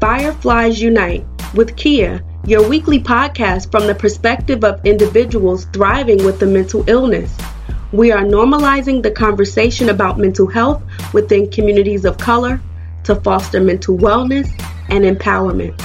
Fireflies Unite with Kea, your weekly podcast from the perspective of individuals thriving with a mental illness. We are normalizing the conversation about mental health within communities of color to foster mental wellness and empowerment.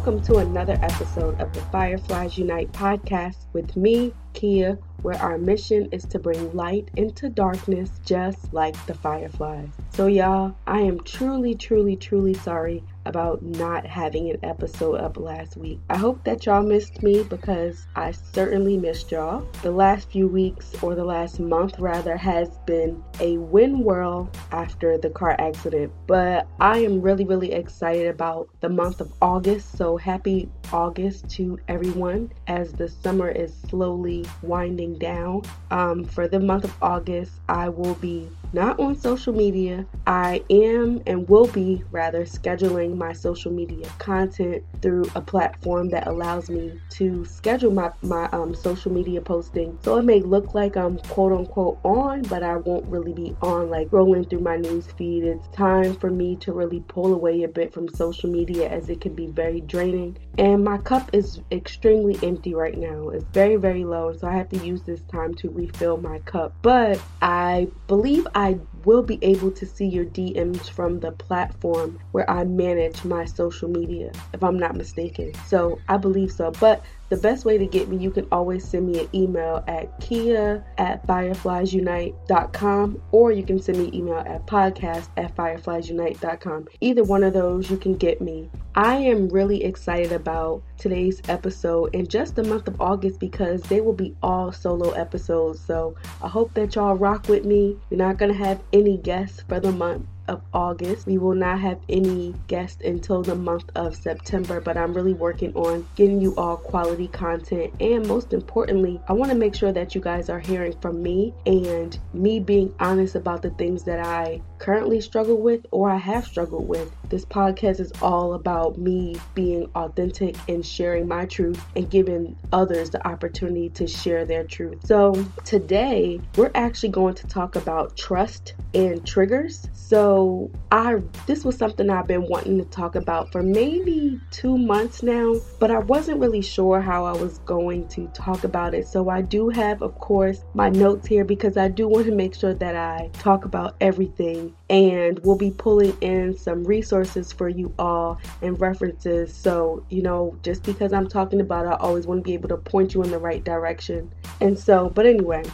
Welcome to another episode of the Fireflies Unite podcast with me, Kea, where our mission is to bring light into darkness just like the fireflies. So, y'all, I am truly, truly, truly sorry about not having an episode up last week. I hope that y'all missed me because I certainly missed y'all. The last few weeks, or the last month rather, has been a win whirl after the car accident, but I am really, really excited about the month of August. So, happy August to everyone as the summer is slowly winding down. Um, for the month of August, I will be not on social media. I am and will be rather scheduling my social media content through a platform that allows me to schedule my, my um, social media posting. So it may look like I'm quote unquote on, but I won't really be on like rolling through my news feed. It's time for me to really pull away a bit from social media as it can be very draining. And my cup is extremely empty right now. It's very, very low. So I have to use this time to refill my cup. But I believe I will be able to see your DMs from the platform where I manage my social media, if I'm not mistaken. So I believe so. But the best way to get me, you can always send me an email at kea at firefliesunite.com or you can send me an email at podcast at firefliesunite.com. Either one of those, you can get me. I am really excited about today's episode and just the month of August because they will be all solo episodes. So I hope that y'all rock with me. You're not going to have any guests for the month of August. We will not have any guests until the month of September, but I'm really working on getting you all quality content. And most importantly, I want to make sure that you guys are hearing from me and me being honest about the things that I currently struggle with or I have struggled with. This podcast is all about me being authentic and sharing my truth and giving others the opportunity to share their truth. So, today we're actually going to talk about trust and triggers. So, I this was something I've been wanting to talk about for maybe 2 months now, but I wasn't really sure how I was going to talk about it. So, I do have of course my notes here because I do want to make sure that I talk about everything and we'll be pulling in some resources for you all and references. So, you know, just because I'm talking about it, I always want to be able to point you in the right direction. And so, but anyway,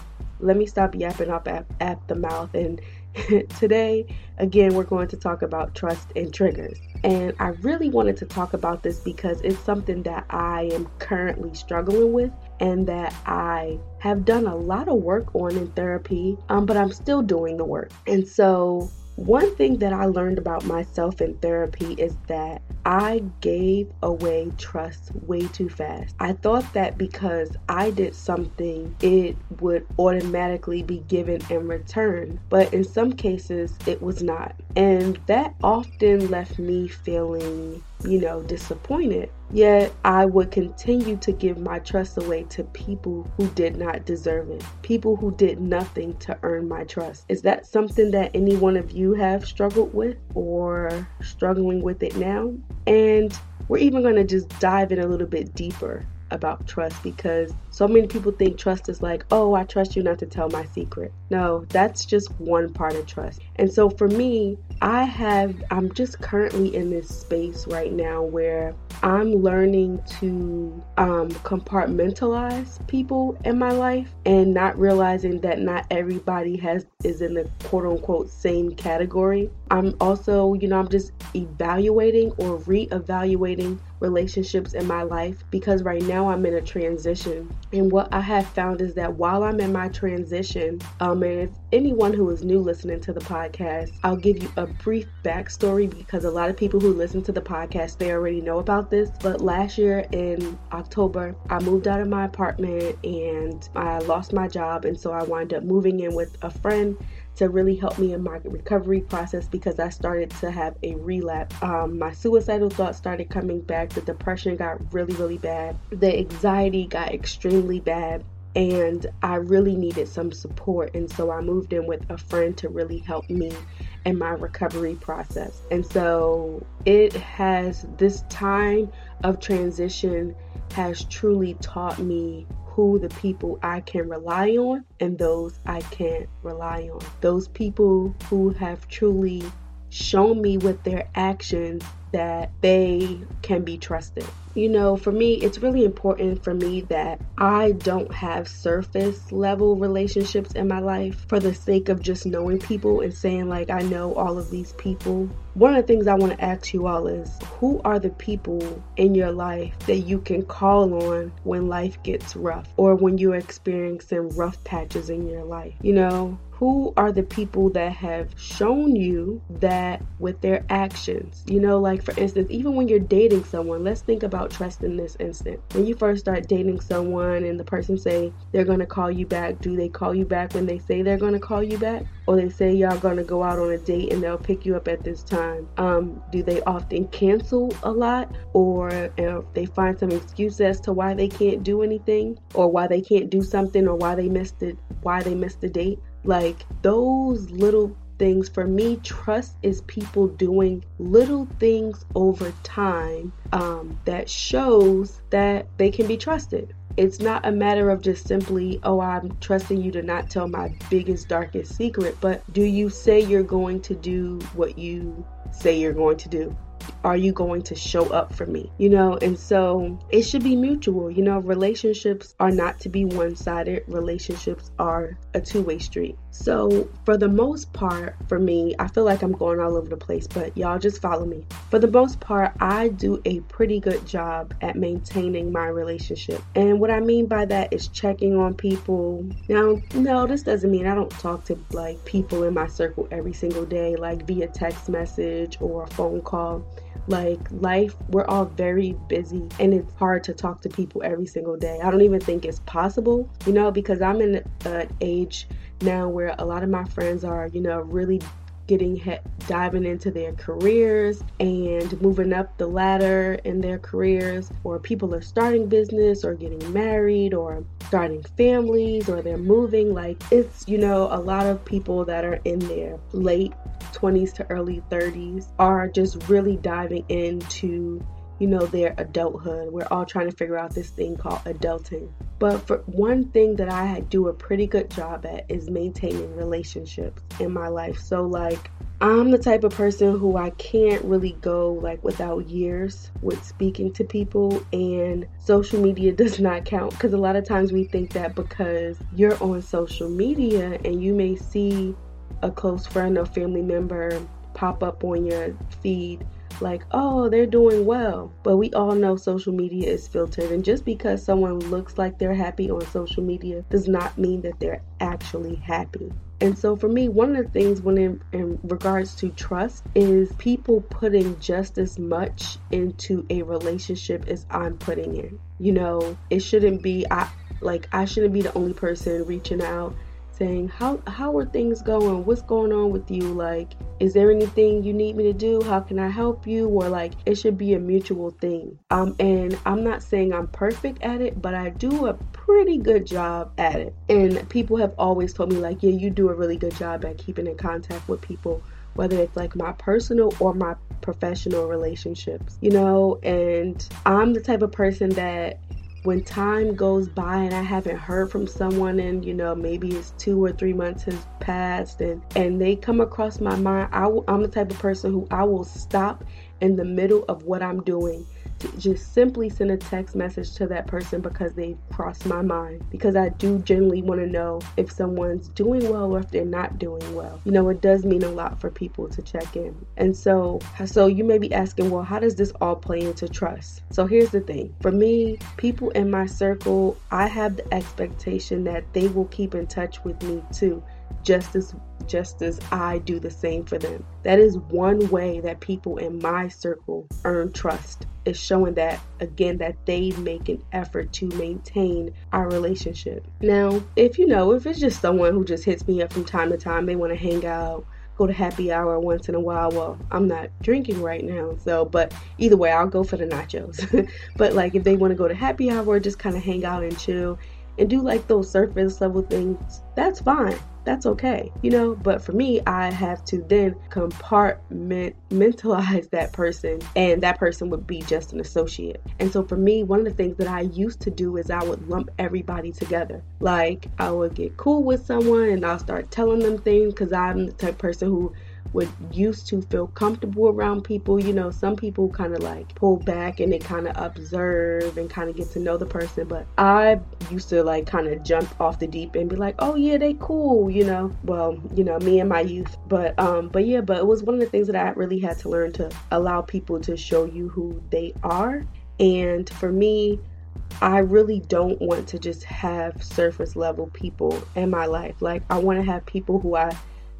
let me stop yapping up at, at the mouth. And today, again, we're going to talk about trust and triggers. And I really wanted to talk about this because it's something that I am currently struggling with and that I have done a lot of work on in therapy, um, but I'm still doing the work. And so one thing that I learned about myself in therapy is that I gave away trust way too fast. I thought that because I did something, it would automatically be given in return, but in some cases, it was not. And that often left me feeling you know, disappointed. Yet I would continue to give my trust away to people who did not deserve it, people who did nothing to earn my trust. Is that something that any one of you have struggled with or struggling with it now? And we're even going to just dive in a little bit deeper about trust because so many people think trust is like, oh, I trust you not to tell my secret. No, that's just one part of trust. And so for me, I have, I'm just currently in this space right now where I'm learning to um, compartmentalize people in my life and not realizing that not everybody has is in the quote unquote same category. I'm also, you know, I'm just evaluating or re-evaluating relationships in my life because right now I'm in a transition. And what I have found is that while I'm in my transition, um, and if anyone who is new listening to the podcast, I'll give you a brief backstory because a lot of people who listen to the podcast they already know about this. But last year in October, I moved out of my apartment and I lost my job, and so I wound up moving in with a friend to really help me in my recovery process because I started to have a relapse. Um, my suicidal thoughts started coming back. The depression got really, really bad. The anxiety got extremely bad. and I really needed some support. And so I moved in with a friend to really help me in my recovery process. And so it has this time of transition has truly taught me who the people I can rely on and those I can't rely on. Those people who have truly shown me with their actions that they can be trusted. You know, for me, it's really important for me that I don't have surface level relationships in my life for the sake of just knowing people and saying, like, I know all of these people. One of the things I want to ask you all is who are the people in your life that you can call on when life gets rough or when you're experiencing rough patches in your life? You know, who are the people that have shown you that with their actions you know like for instance even when you're dating someone let's think about trust in this instant. When you first start dating someone and the person say they're going to call you back do they call you back when they say they're going to call you back? Or they say y'all going to go out on a date and they'll pick you up at this time. Um, do they often cancel a lot? Or if they find some excuse as to why they can't do anything? Or why they can't do something? Or why they missed it why they missed the date? Like those little things for me trust is people doing little things over time um, that shows that they can be trusted it's not a matter of just simply oh i'm trusting you to not tell my biggest darkest secret but do you say you're going to do what you say you're going to do are you going to show up for me? You know, and so it should be mutual. You know, relationships are not to be one sided, relationships are a two way street. So, for the most part, for me, I feel like I'm going all over the place, but y'all just follow me. For the most part, I do a pretty good job at maintaining my relationship. And what I mean by that is checking on people. Now, no, this doesn't mean I don't talk to like people in my circle every single day, like via text message or a phone call like life we're all very busy and it's hard to talk to people every single day i don't even think it's possible you know because i'm in an age now where a lot of my friends are you know really getting diving into their careers and moving up the ladder in their careers or people are starting business or getting married or starting families or they're moving. Like it's you know a lot of people that are in their late 20s to early 30s are just really diving into you know, their adulthood. We're all trying to figure out this thing called adulting. But for one thing that I do a pretty good job at is maintaining relationships in my life. So like I'm the type of person who I can't really go like without years with speaking to people and social media does not count because a lot of times we think that because you're on social media and you may see a close friend or family member pop up on your feed like, oh, they're doing well. But we all know social media is filtered. And just because someone looks like they're happy on social media does not mean that they're actually happy. And so for me, one of the things when in, in, regards to trust is people putting just as much into a relationship as I'm putting in. You know, it shouldn't be I like I shouldn't be the only person reaching out saying how how are things going? What's going on with you? Like is there anything you need me to do? How can i help you? Or like it should be a mutual thing. Um and i'm not saying i'm perfect at it but i do a pretty good job at it. And people have always told me like yeah you do a really good job at keeping in contact with people whether it's like my personal or my professional relationships, you know, and I'm the type of person that when time goes by and I haven't heard from someone and you know maybe it's two or three months has passed and and they come across my mind I will, I'm the type of person who I will stop in the middle of what I'm doing just simply send a text message to that person because they crossed my mind. Because I do generally want to know if someone's doing well or if they're not doing well. You know, it does mean a lot for people to check in. And so, so you may be asking, well, how does this all play into trust? So here's the thing for me, people in my circle, I have the expectation that they will keep in touch with me too just as just as I do the same for them. That is one way that people in my circle earn trust. Is showing that again that they make an effort to maintain our relationship. Now, if you know, if it's just someone who just hits me up from time to time, they want to hang out, go to happy hour once in a while. Well, I'm not drinking right now, so but either way, I'll go for the nachos. but like if they want to go to happy hour, just kind of hang out and chill and do like those surface level things, that's fine that's okay, you know. But for me, I have to then compartmentalize that person, and that person would be just an associate. And so for me, one of the things that I used to do is I would lump everybody together. Like I would get cool with someone and I'll start telling them things because I'm the type person who would used to feel comfortable around people. You know, some people kind of like pull back and they kind of observe and kind of get to know the person. But I used to like kind of jump off the deep and be like, oh yeah, they cool. You know, well, you know, me and my youth. But um, but yeah, but it was one of the things that I really had to learn to allow people to show you who they are. And for me, I really don't want to just have surface level people in my life. Like I want to have people who I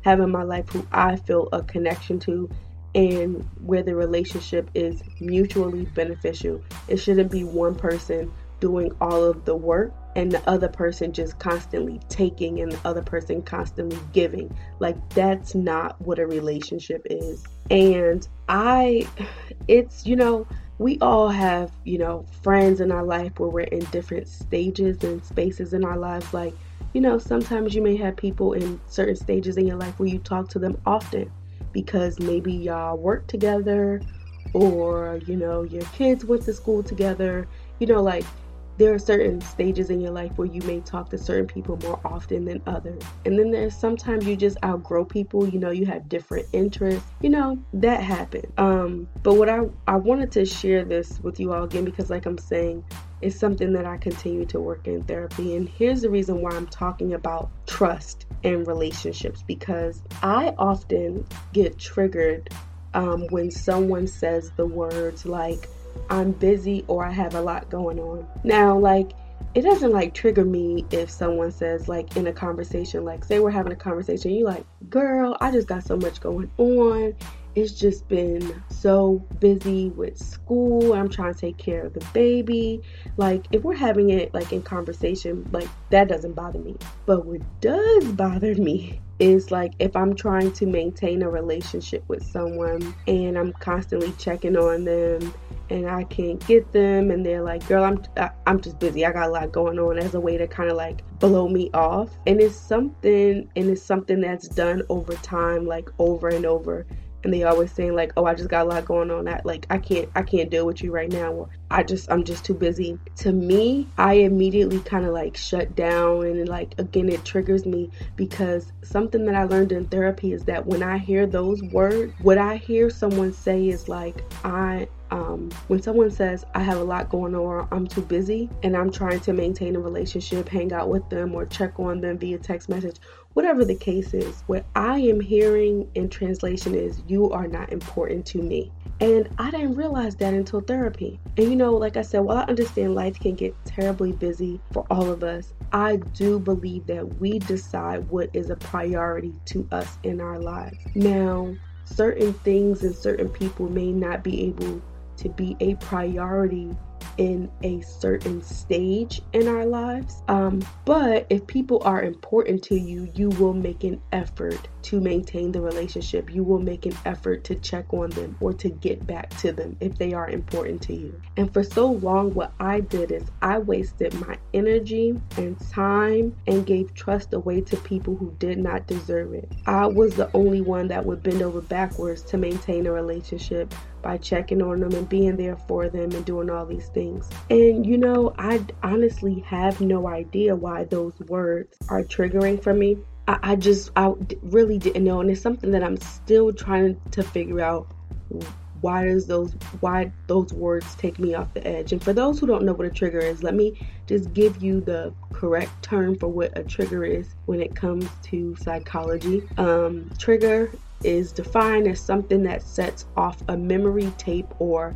have in my life who I feel a connection to and where the relationship is mutually beneficial. It shouldn't be one person doing all of the work and the other person just constantly taking and the other person constantly giving. Like that's not what a relationship is. And I it's, you know, we all have, you know, friends in our life where we're in different stages and spaces in our lives like you know, sometimes you may have people in certain stages in your life where you talk to them often because maybe y'all work together or, you know, your kids went to school together. You know, like there are certain stages in your life where you may talk to certain people more often than others. And then there's sometimes you just outgrow people, you know, you have different interests. You know, that happens. Um, but what I I wanted to share this with you all again because like I'm saying, it's something that I continue to work in therapy. And here's the reason why I'm talking about trust and relationships because I often get triggered um, when someone says the words like I'm busy or I have a lot going on. Now, like, it doesn't like trigger me if someone says like in a conversation like say we're having a conversation you like girl i just got so much going on it's just been so busy with school i'm trying to take care of the baby like if we're having it like in conversation like that doesn't bother me but what does bother me is like if I'm trying to maintain a relationship with someone and I'm constantly checking on them and I can't get them and they're like, "Girl, I'm I'm just busy. I got a lot going on." As a way to kind of like blow me off. And it's something and it's something that's done over time like over and over and they always saying like oh i just got a lot going on. That like i can't i can't deal with you right now. Or i just i'm just too busy. To me i immediately kind of like shut down and like again it triggers me because something that i learned in therapy is that when i hear those words what i hear someone say is like i um, when someone says I have a lot going on I'm too busy and I'm trying to maintain a relationship, hang out with them, or check on them via text message, whatever the case is, what I am hearing in translation is you are not important to me. And I didn't realize that until therapy. And you know, like I said, while I understand life can get terribly busy for all of us, I do believe that we decide what is a priority to us in our lives. Now, certain things and certain people may not be able to be a priority in a certain stage in our lives. Um, but if people are important to you, you will make an effort to maintain the relationship. You will make an effort to check on them or to get back to them if they are important to you. And for so long, what I did is I wasted my energy and time and gave trust away to people who did not deserve it. I was the only one that would bend over backwards to maintain a relationship by checking on them and being there for them and doing all these things. And you know, I honestly have no idea why those words are triggering for me. I, I just, I really didn't know. And it's something that I'm still trying to figure out why does those why those words take me off the edge and for those who don't know what a trigger is let me just give you the correct term for what a trigger is when it comes to psychology um, trigger is defined as something that sets off a memory tape or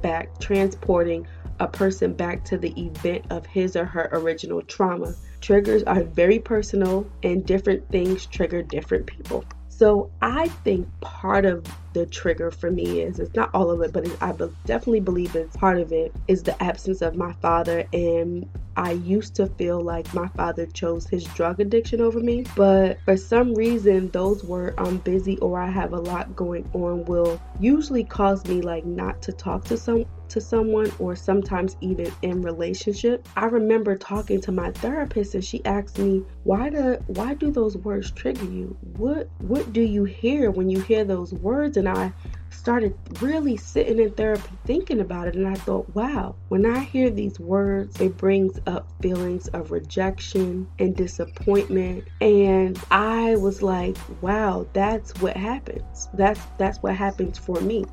flashback transporting a person back to the event of his or her original trauma. Triggers are very personal and different things trigger different people. So I think part of the trigger for me is. It's not all of it, but it, I definitely believe it's part of it is the absence of my father and I used to feel like my father chose his drug addiction over me, but for some reason, those were I'm busy or I have a lot going on will usually cause me like not to talk to some to someone or sometimes even in relationship. I remember talking to my therapist and she asked me, "Why do why do those words trigger you? What what do you hear when you hear those words?" And I started really sitting in therapy thinking about it and I thought, wow, when I hear these words, it brings up feelings of rejection and disappointment. And I was like, wow, that's what happens. That's that's what happens for me.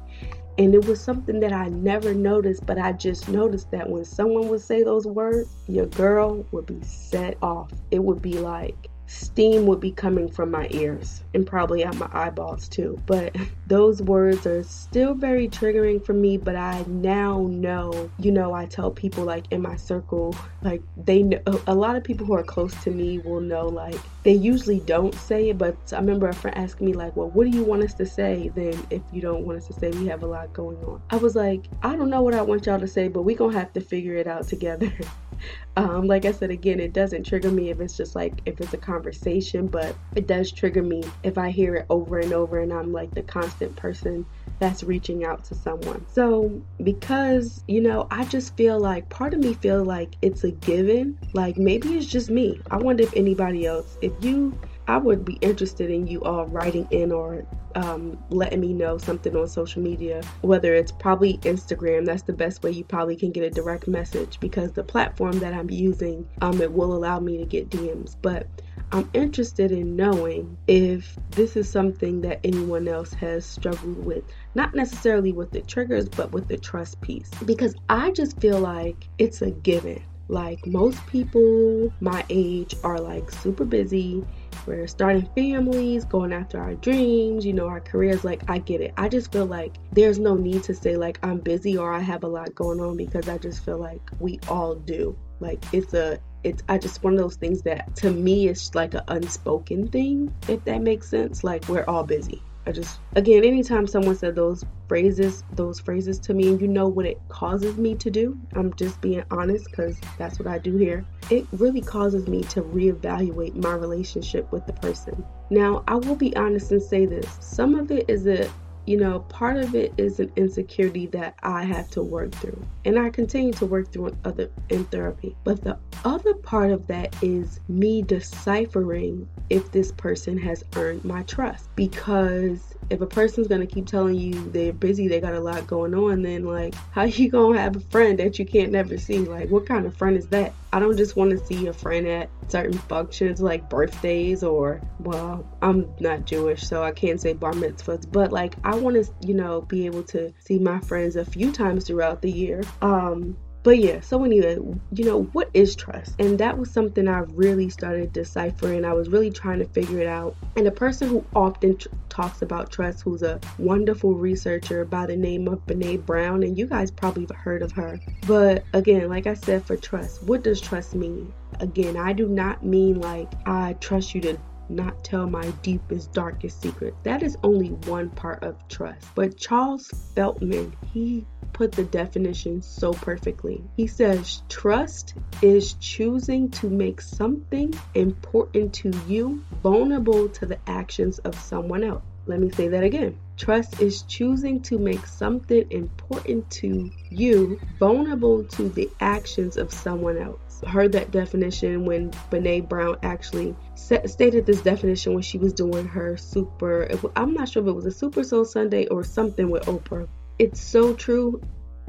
And it was something that I never noticed, but I just noticed that when someone would say those words, your girl would be set off. It would be like, steam would be coming from my ears and probably out my eyeballs too. But those words are still very triggering for me. But I now know, you know, I tell people like in my circle, like they know a lot of people who are close to me will know, like they usually don't say it. But I remember a friend asking me, like, well, what do you want us to say then if you don't want us to say we have a lot going on? I was like, I don't know what I want y'all to say, but we gonna have to figure it out together. Um, like I said again, it doesn't trigger me if it's just like if it's a conversation, but it does trigger me if I hear it over and over and I'm like the constant person that's reaching out to someone. So, because, you know, I just feel like part of me feel like it's a given. Like maybe it's just me. I wonder if anybody else, if you I would be interested in you all writing in or um, letting me know something on social media, whether it's probably Instagram. That's the best way you probably can get a direct message because the platform that I'm using, um, it will allow me to get DMs. But I'm interested in knowing if this is something that anyone else has struggled with. Not necessarily with the triggers, but with the trust piece. Because I just feel like it's a given. Like most people my age are like super busy we're starting families, going after our dreams, you know, our careers. Like, I get it. I just feel like there's no need to say, like, I'm busy or I have a lot going on because I just feel like we all do. Like, it's a, it's, I just one of those things that to me it's like an unspoken thing, if that makes sense. Like, we're all busy. I just again anytime someone said those phrases those phrases to me and you know what it causes me to do. I'm just being honest because that's what I do here. It really causes me to reevaluate my relationship with the person. Now I will be honest and say this. Some of it is a you know, part of it is an insecurity that I have to work through. And I continue to work through in other in therapy. But the other part of that is me deciphering if this person has earned my trust. Because if a person's gonna keep telling you they're busy, they got a lot going on, then like how you gonna have a friend that you can't never see? Like what kind of friend is that? I don't just want to see a friend at certain functions like birthdays or well, I'm not Jewish, so I can't say bar mitzvahs, but like I want to, you know, be able to see my friends a few times throughout the year. Um but yeah, so anyway, you know, what is trust? And that was something I really started deciphering. I was really trying to figure it out. And a person who often tr- talks about trust, who's a wonderful researcher by the name of Brene Brown, and you guys probably heard of her. But again, like I said, for trust, what does trust mean? Again, I do not mean like I trust you to not tell my deepest, darkest secret. That is only one part of trust. But Charles Feltman, he put the definition so perfectly. He says, Trust is choosing to make something important to you vulnerable to the actions of someone else. Let me say that again. Trust is choosing to make something important to you vulnerable to the actions of someone else. Heard that definition when Brene Brown actually set, stated this definition when she was doing her super. I'm not sure if it was a Super Soul Sunday or something with Oprah. It's so true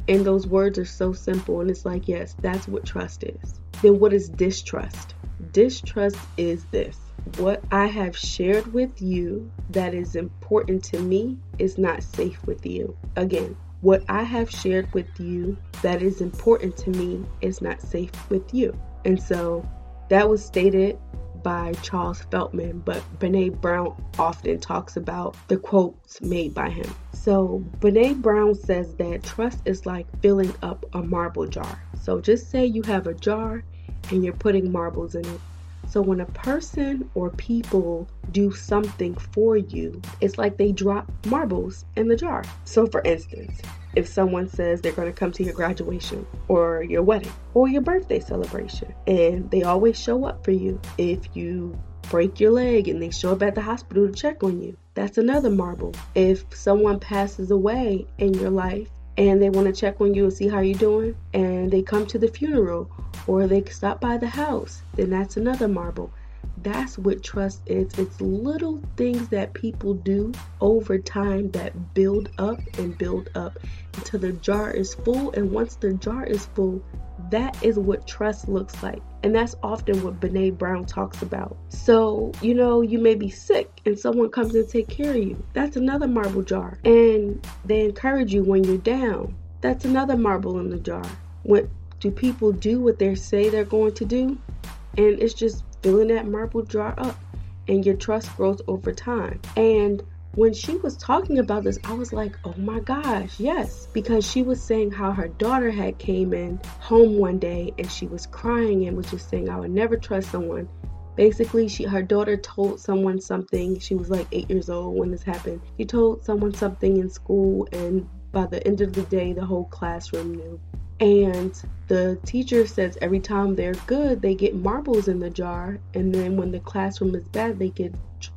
and those words are so simple and it's like yes that's what trust is. Then what is distrust? Distrust is this. What i have shared with you that is important to me is not safe with you. Again what i have shared with you that is important to me is not safe with you and so that was stated by Charles Feltman, but Brene Brown often talks about the quotes made by him. So, Brene Brown says that trust is like filling up a marble jar. So, just say you have a jar and you're putting marbles in it. So when a person or people do something for you, it's like they drop marbles in the jar. So for instance, if someone says they're going to come to your graduation or your wedding or your birthday celebration and they always show up for you if you break your leg and they show up at the hospital to check on you that's another marble if someone passes away in your life and they want to check on you and see how you're doing and they come to the funeral or they stop by the house then that's another marble that's what trust is. It's little things that people do over time that build up and build up until the jar is full. And once the jar is full, that is what trust looks like. And that's often what Brene Brown talks about. So, you know, you may be sick and someone comes and take care of you. That's another marble jar. And they encourage you when you're down. That's another marble in the jar. What do people do what they say they're going to do? And it's just filling that marble jar up and your trust grows over time. And when she was talking about this, I was like, oh my gosh, yes. Because she was saying how her daughter had came in home one day and she was crying and was just saying, I would never trust someone. Basically, she her daughter told someone something. She was like eight years old when this happened. She told someone something in school, and by the end of the day, the whole classroom knew. And the teacher says every time they're good, they get marbles in the jar. And then when the classroom is bad, they get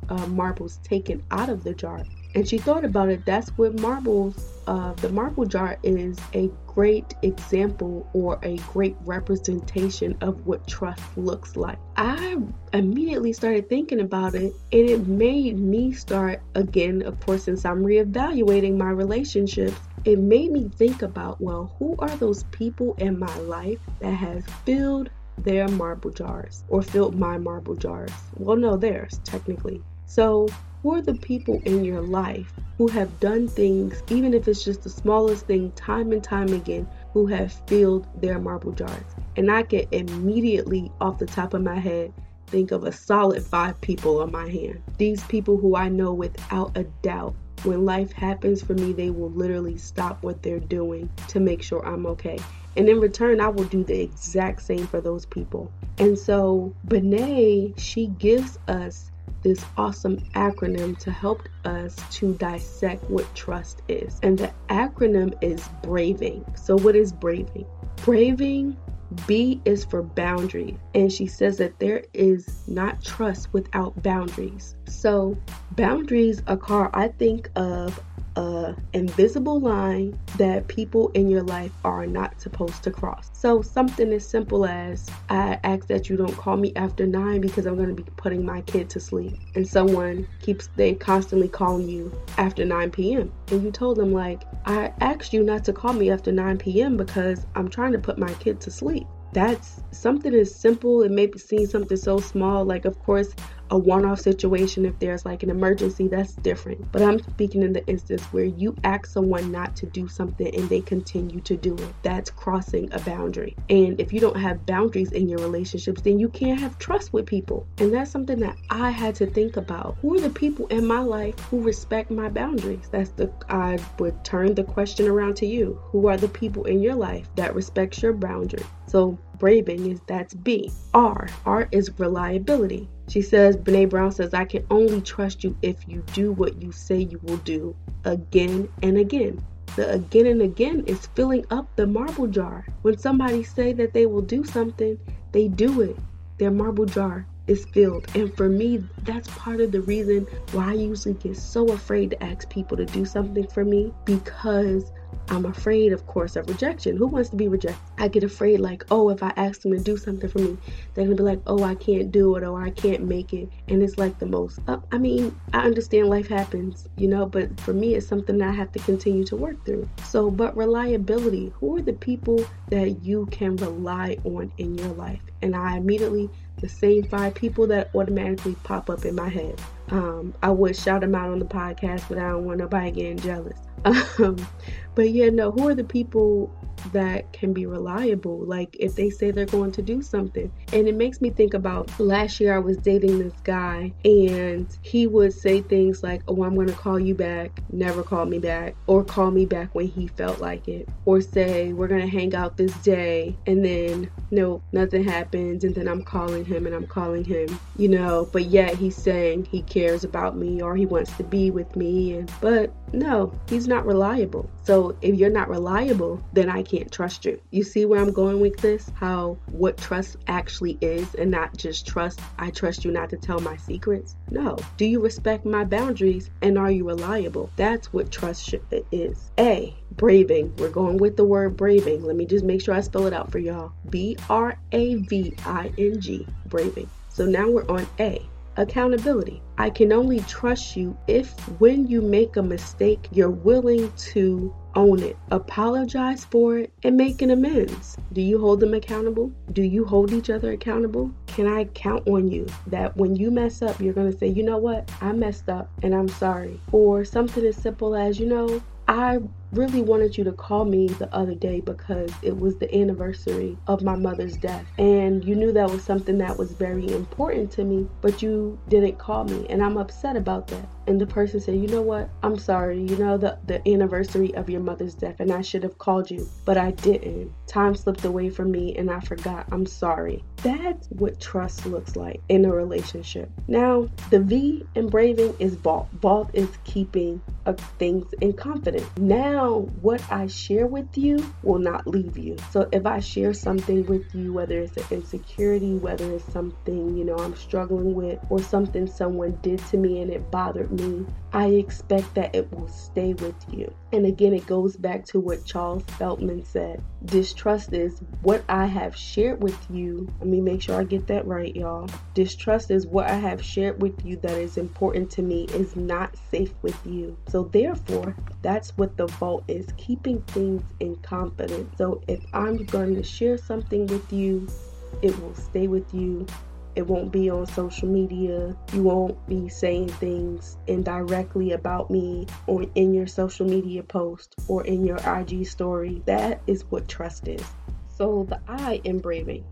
uh, marbles taken out of the jar. And she thought about it. That's what marbles, uh, the marble jar is a great example or a great representation of what trust looks like. I immediately started thinking about it and it made me start again, of course, since I'm reevaluating my relationships it made me think about well, who are those people in my life that has filled their marble jars or filled my marble jars? Well, no, theirs, technically. So, who are the people in your life who have done things, even if it's just the smallest thing, time and time again, who have filled their marble jars? And I can immediately, off the top of my head, think of a solid five people on my hand. These people who I know without a doubt when life happens for me, they will literally stop what they're doing to make sure I'm okay. And in return, I will do the exact same for those people. And so, Brene, she gives us this awesome acronym to help us to dissect what trust is. And the acronym is BRAVING. So, what is BRAVING? Braving B is for boundary, and she says that there is not trust without boundaries. So, boundaries occur, I think, of a invisible line that people in your life are not supposed to cross. So something as simple as I ask that you don't call me after 9 because I'm going to be putting my kid to sleep. And someone keeps they constantly calling you after 9 p.m. And you told them like I asked you not to call me after 9 p.m. because I'm trying to put my kid to sleep that's something as simple. It may seem something so small. Like, of course, a one off situation, if there's like an emergency, that's different. But I'm speaking in the instance where you ask someone not to do something and they continue to do it. That's crossing a boundary. And if you don't have boundaries in your relationships, then you can't have trust with people. And that's something that I had to think about. Who are the people in my life who respect my boundaries? That's the, I would turn the question around to you. Who are the people in your life that respects your boundary? So braving is that's B. R. R is reliability. She says, Brene Brown says, I can only trust you if you do what you say you will do again and again. The again and again is filling up the marble jar. When somebody say that they will do something, they do it. Their marble jar is filled. And for me, that's part of the reason why I usually get so afraid to ask people to do something for me because I'm afraid, of course, of rejection. Who wants to be rejected? I get afraid, like, oh, if I ask them to do something for me, they're gonna be like, oh, I can't do it or I can't make it. And it's like the most, uh, I mean, I understand life happens, you know, but for me, it's something that I have to continue to work through. So, but reliability who are the people that you can rely on in your life? And I immediately, the same five people that automatically pop up in my head Um, I would shout them out on the podcast, but I don't want nobody getting jealous. Um, but yeah, no, who are the people that can be reliable. Like if they say they're going to do something. And it makes me think about last year I was dating this guy and he would say things like, Oh, I'm going to call you back, never call me back, or call me back when he felt like it, or say, We're going to hang out this day. And then, no, nothing happens. And then I'm calling him and I'm calling him, you know, but yet he's saying he cares about me or he wants to be with me. And, but no, he's not reliable. So if you're not reliable, then I can't trust you. You see where I'm going with this? How what trust actually is and not just trust. I trust you not to tell my secrets. No. Do you respect my boundaries and are you reliable? That's what trust is. A. Braving. We're going with the word braving. Let me just make sure I spell it out for y'all. B R A V I N G. Braving. So now we're on A. Accountability. I can only trust you if, when you make a mistake, you're willing to own it, apologize for it, and make an amends. Do you hold them accountable? Do you hold each other accountable? Can I count on you that when you mess up, you're going to say, you know what, I messed up and I'm sorry? Or something as simple as, you know, I really wanted you to call me the other day because it was the anniversary of my mother's death. And you knew that was something that was very important to me, but you didn't call me. And I'm upset about that. And the person said, You know what? I'm sorry. You know, the, the anniversary of your mother's death, and I should have called you, but I didn't. Time slipped away from me and I forgot. I'm sorry. That's what trust looks like in a relationship. Now, the V in braving is vault. Vault is keeping of things in confidence. Now, what I share with you will not leave you. So if I share something with you, whether it's an insecurity, whether it's something, you know, I'm struggling with, or something someone did to me and it bothered me, I expect that it will stay with you. And again, it goes back to what Charles Feltman said. Distrust is what I have shared with you. Let me make sure I get that right, y'all. Distrust is what I have shared with you that is important to me is not safe with you. So, therefore, that's what the vault is keeping things in confidence. So, if I'm going to share something with you, it will stay with you it won't be on social media. You won't be saying things indirectly about me or in your social media post or in your IG story. That is what trust is. So the I in braving.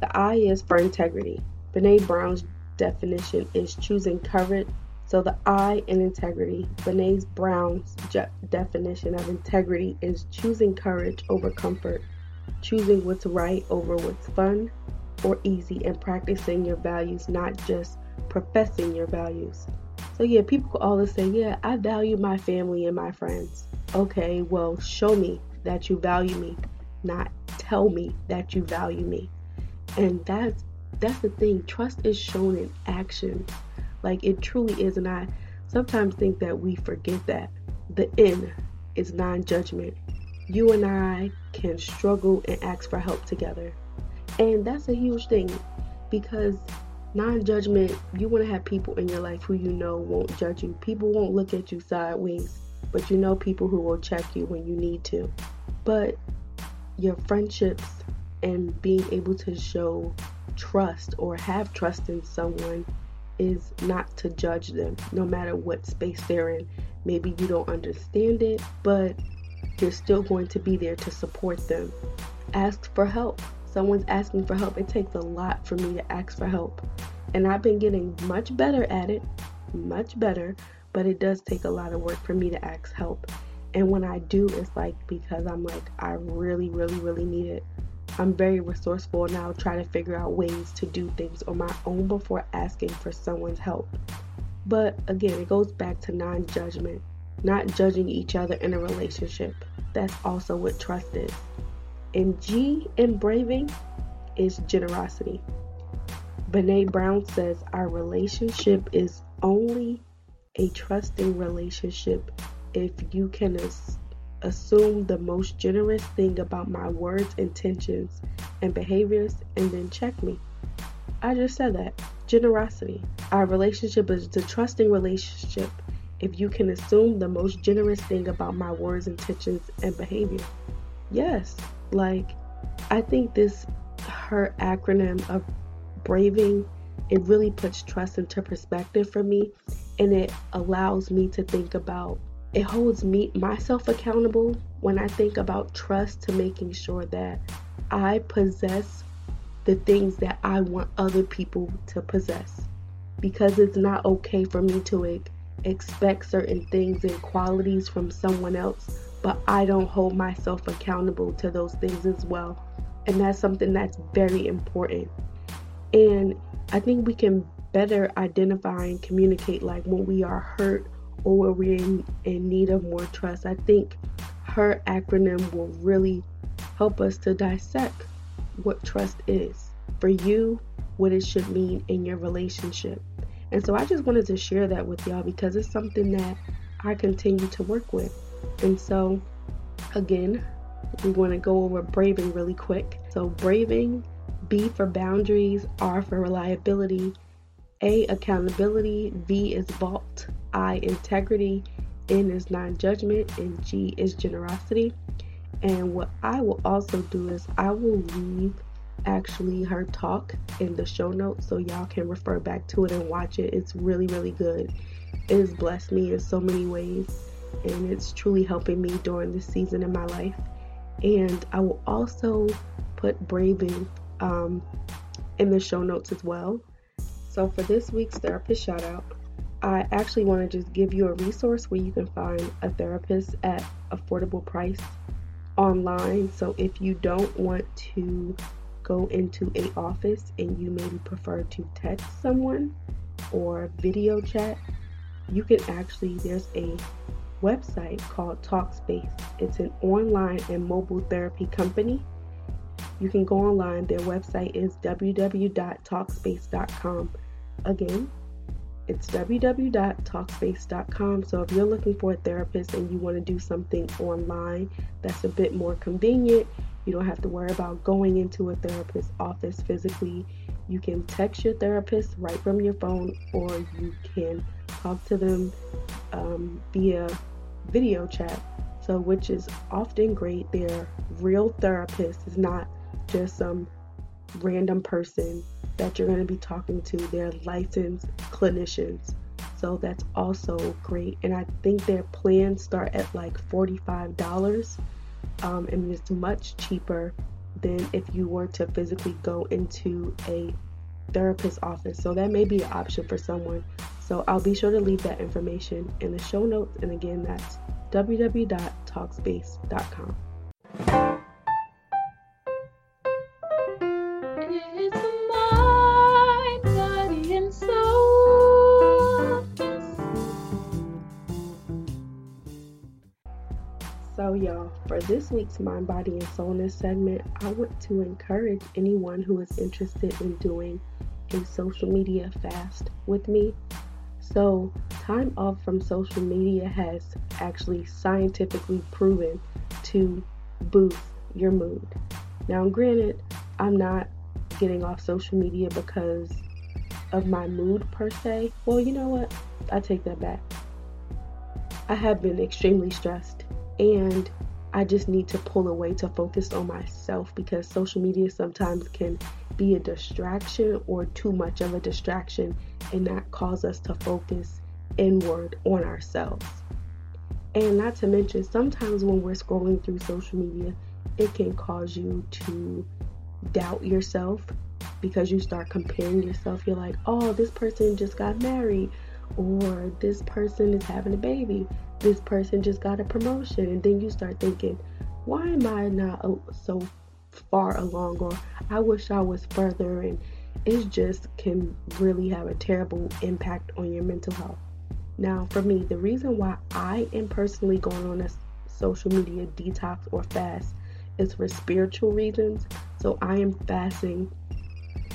The I is for integrity. Brene Brown's definition is choosing courage. So the I in integrity. Brene Brown's je- definition of integrity is choosing courage over comfort, choosing what's right over what's fun, or easy and practicing your values, not just professing your values. So, yeah, people could always say, Yeah, I value my family and my friends. Okay, well, show me that you value me, not tell me that you value me. And that's that's the thing. Trust is shown in action. Like it truly is. And I sometimes think that we forget that. The N is non judgment. You and I can struggle and ask for help together. And that's a huge thing because non judgment, you want to have people in your life who you know won't judge you. People won't look at you sideways, but you know people who will check you when you need to. But your friendships and being able to show trust or have trust in someone is not to judge them, no matter what space they're in. Maybe you don't understand it, but you're still going to be there to support them. Ask for help someone's asking for help, it takes a lot for me to ask for help. And I've been getting much better at it, much better, but it does take a lot of work for me to ask help. And when I do, it's like because I'm like, I really, really, really need it. I'm very resourceful and I'll try to figure out ways to do things on my own before asking for someone's help. But again, it goes back to non judgment, not judging each other in a relationship. That's also what trust is. And G in braving is generosity. Brene Brown says our relationship is only a trusting relationship if you can as- assume the most generous thing about my words, intentions, and behaviors and then check me. I just said that. Generosity. Our relationship is a trusting relationship if you can assume the most generous thing about my words, intentions, and behavior. Yes, like, I think this, her acronym of braving it really puts trust into perspective for me and it allows me to think about it holds me myself accountable when I think about trust to making sure that I possess the things that I want other people to possess. Because it's not okay for me to expect certain things and qualities from someone else, but I don't hold myself accountable to those things as well. And that's something that's very important. And I think we can better identify and communicate like when we are hurt or when we're in, in need of more trust. I think her acronym will really help us to dissect what trust is for you, what it should mean in your relationship. And so I just wanted to share that with y'all because it's something that I continue to work with. And so, again, we want to go over braving really quick. So, braving, B for boundaries, R for reliability, A accountability, V is vault, I integrity, N is non judgment, and G is generosity. And what I will also do is I will leave actually her talk in the show notes so y'all can refer back to it and watch it. It's really, really good. It has blessed me in so many ways and it's truly helping me during this season in my life. And I will also put Braving um, in the show notes as well. So for this week's therapist shout out, I actually want to just give you a resource where you can find a therapist at affordable price online. So if you don't want to go into a office and you maybe prefer to text someone or video chat, you can actually there's a website called Talkspace. It's an online and mobile therapy company. You can go online. Their website is www.talkspace.com. Again, it's www.talkspace.com. So if you're looking for a therapist and you want to do something online that's a bit more convenient, you don't have to worry about going into a therapist's office physically. You can text your therapist right from your phone, or you can talk to them um, via video chat. So, which is often great. They're real therapists. is not just some random person that you're going to be talking to. They're licensed clinicians. So that's also great. And I think their plans start at like $45 um, and it's much cheaper than if you were to physically go into a therapist office. So that may be an option for someone. So I'll be sure to leave that information in the show notes. And again, that's www.talkspace.com. So, y'all, for this week's Mind, Body, and Soulness segment, I want to encourage anyone who is interested in doing a social media fast with me. So, time off from social media has actually scientifically proven to boost your mood. Now, granted, I'm not getting off social media because of my mood per se. Well, you know what? I take that back. I have been extremely stressed and I just need to pull away to focus on myself because social media sometimes can be a distraction or too much of a distraction and not cause us to focus inward on ourselves. And not to mention, sometimes when we're scrolling through social media, it can cause you to doubt yourself because you start comparing yourself. You're like, oh, this person just got married, or this person is having a baby, this person just got a promotion, and then you start thinking, why am I not so far along, or I wish I was further, and it just can really have a terrible impact on your mental health. Now, for me, the reason why I am personally going on a social media detox or fast is for spiritual reasons. So I am fasting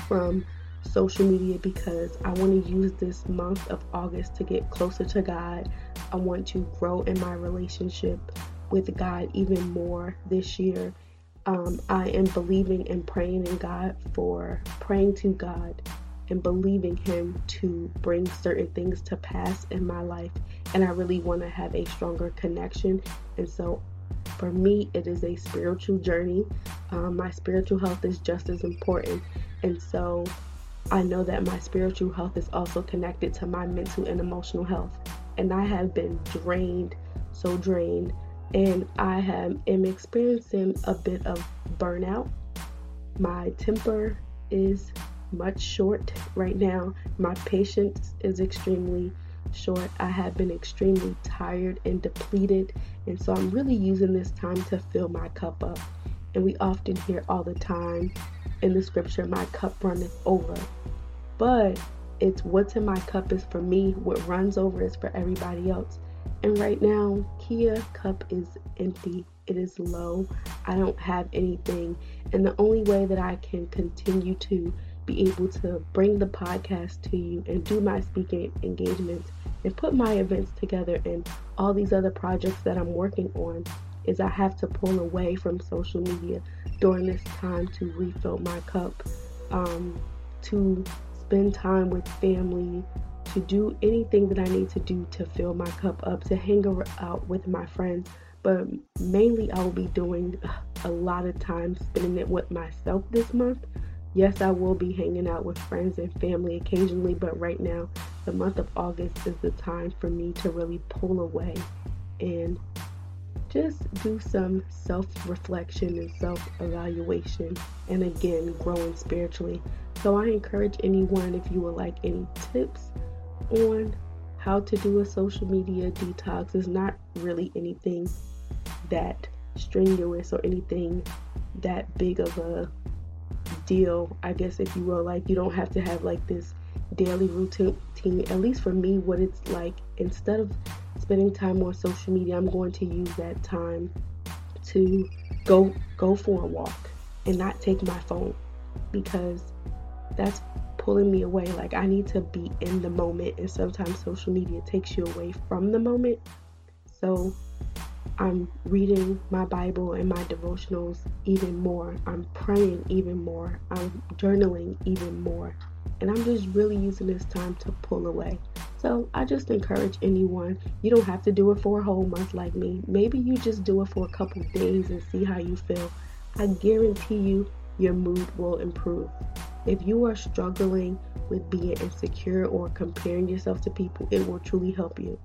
from social media because I want to use this month of August to get closer to God. I want to grow in my relationship with God even more this year. Um, I am believing and praying in God for praying to God and believing Him to bring certain things to pass in my life. And I really want to have a stronger connection. And so for me, it is a spiritual journey. Um, my spiritual health is just as important. And so I know that my spiritual health is also connected to my mental and emotional health. And I have been drained, so drained, and I have, am experiencing a bit of burnout. My temper is much short right now. My patience is extremely short. I have been extremely tired and depleted, and so I'm really using this time to fill my cup up. And we often hear all the time in the scripture, My cup runneth over. But it's what's in my cup is for me, what runs over is for everybody else. And right now, Kea cup is empty. It is low. I don't have anything. And the only way that I can continue to be able to bring the podcast to you and do my speaking engagements and put my events together and all these other projects that I'm working on is I have to pull away from social media during this time to refill my cup, um, to spend time with family, to do anything that I need to do to fill my cup up, to hang out with my friends. But mainly, I will be doing a lot of time spending it with myself this month. Yes, I will be hanging out with friends and family occasionally, but right now, the month of August is the time for me to really pull away and just do some self reflection and self evaluation, and again, growing spiritually. So, I encourage anyone if you would like any tips on how to do a social media detox, it's not really anything that strenuous or anything that big of a deal, I guess, if you will. Like, you don't have to have like this daily routine. At least for me, what it's like, instead of spending time on social media, I'm going to use that time to go go for a walk and not take my phone because that's pulling me away. Like I need to be in the moment and sometimes social media takes you away from the moment. So I'm reading my Bible and my devotionals even more. I'm praying even more. I'm journaling even more. And I'm just really using this time to pull away. So I just encourage anyone, you don't have to do it for a whole month like me. Maybe you just do it for a couple days and see how you feel. I guarantee you your mood will improve. If you are struggling with being insecure or comparing yourself to people, it will truly help you.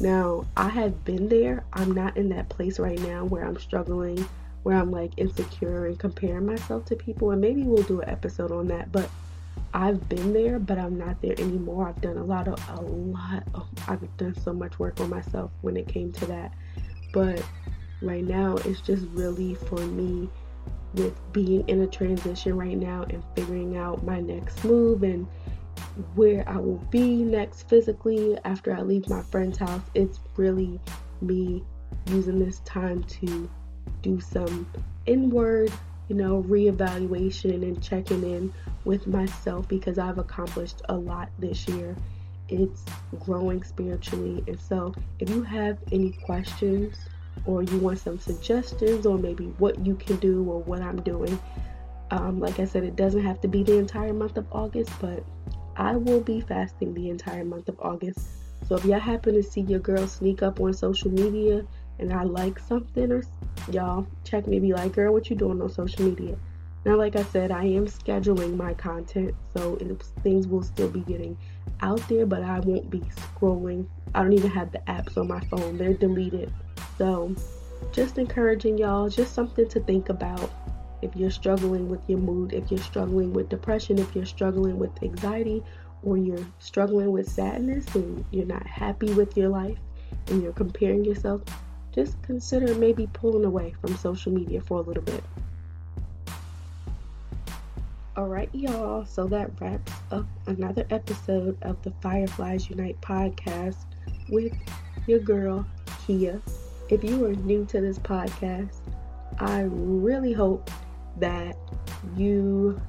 Now, I have been there. I'm not in that place right now where I'm struggling, where I'm like insecure and comparing myself to people. And maybe we'll do an episode on that. But I've been there, but I'm not there anymore. I've done a lot of a lot of I've done so much work on myself when it came to that. But right now it's just really for me with being in a transition right now and figuring out my next move and where I will be next physically after I leave my friend's house. It's really me using this time to do some inward you know, reevaluation and checking in with myself because I've accomplished a lot this year. It's growing spiritually. And so, if you have any questions or you want some suggestions or maybe what you can do or what I'm doing, um, like I said, it doesn't have to be the entire month of August, but I will be fasting the entire month of August. So, if y'all happen to see your girl sneak up on social media and I like something or y'all check me be like girl what you doing on social media? Now like I said I am scheduling my content so things will still be getting out there but I won't be scrolling. I don't even have the apps on my phone. They're deleted. So just encouraging y'all just something to think about. If you're struggling with your mood if you're struggling with depression if you're struggling with anxiety or you're struggling with sadness and you're not happy with your life and you're comparing yourself just consider maybe pulling away from social media for a little bit. Alright, y'all, so that wraps up another episode of the Fireflies Unite podcast with your girl, Kea. If you are new to this podcast, I really hope that you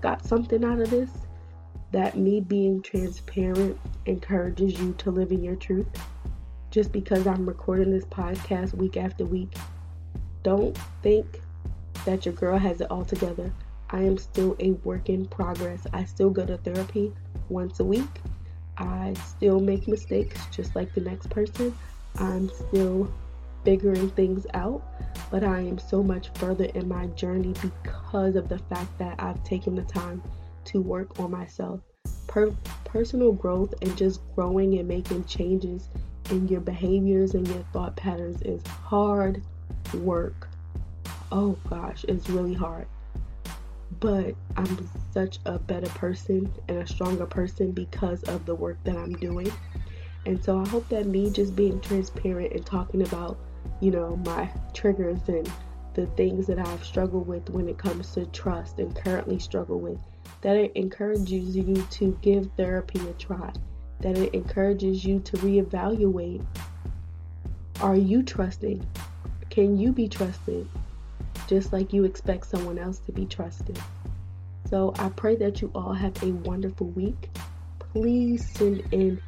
got something out of this, that me being transparent encourages you to live in your truth just because I'm recording this podcast week after week, don't think that your girl has it all together. I am still a work in progress. I still go to therapy once a week. I still make mistakes just like the next person. I'm still figuring things out, but I am so much further in my journey because of the fact that I've taken the time to work on myself. Per- personal growth and just growing and making changes in your behaviors and your thought patterns is hard work. Oh gosh, it's really hard. But I'm such a better person and a stronger person because of the work that I'm doing. And so I hope that me just being transparent and talking about, you know, my triggers and the things that I've struggled with when it comes to trust and currently struggle with, that it encourages you to give therapy a try, that it encourages you to reevaluate are you trusting? Can you be trusted? Just like you expect someone else to be trusted. So I pray that you all have a wonderful week. Please send in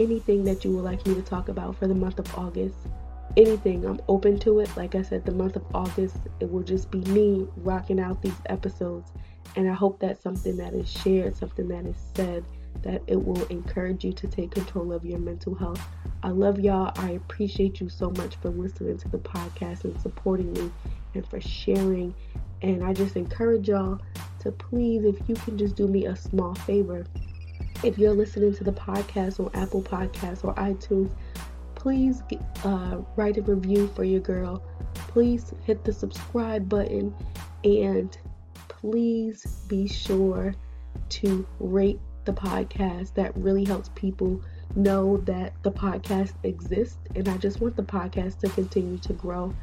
anything that you would like me to talk about for the month of August anything. I'm open to it. Like I said, the month of August, it will just be me rocking out these episodes. And I hope that something that is shared, something that is said, that it will encourage you to take control of your mental health. I love y'all. I appreciate you so much for listening to the podcast and supporting me and for sharing. And I just encourage y'all to please, if you can just do me a small favor, if you're listening to the podcast on Apple Podcasts or iTunes, please uh, write a review for your girl. Please hit the subscribe button and please be sure to rate the podcast. That really helps people know that the podcast exists, and I just want the podcast to continue to grow.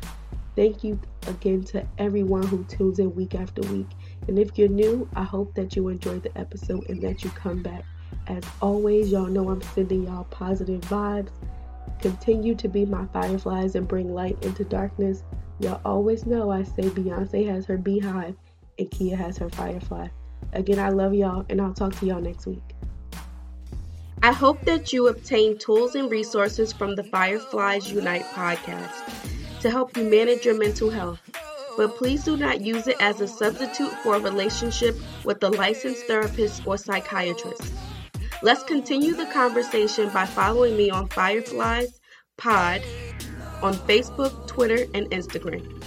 Thank you again to everyone who tunes in week after week. And if you're new, I hope that you enjoyed the episode and that you come back. As always, y'all know I'm sending y'all positive vibes Continue to be my fireflies and bring light into darkness. Y'all always know I say Beyonce has her beehive and Kea has her firefly. Again, I love y'all and I'll talk to y'all next week. I hope that you obtain tools and resources from the Fireflies Unite podcast to help you manage your mental health. But please do not use it as a substitute for a relationship with a licensed therapist or psychiatrist. Let's continue the conversation by following me on Fireflies Pod on Facebook, Twitter, and Instagram.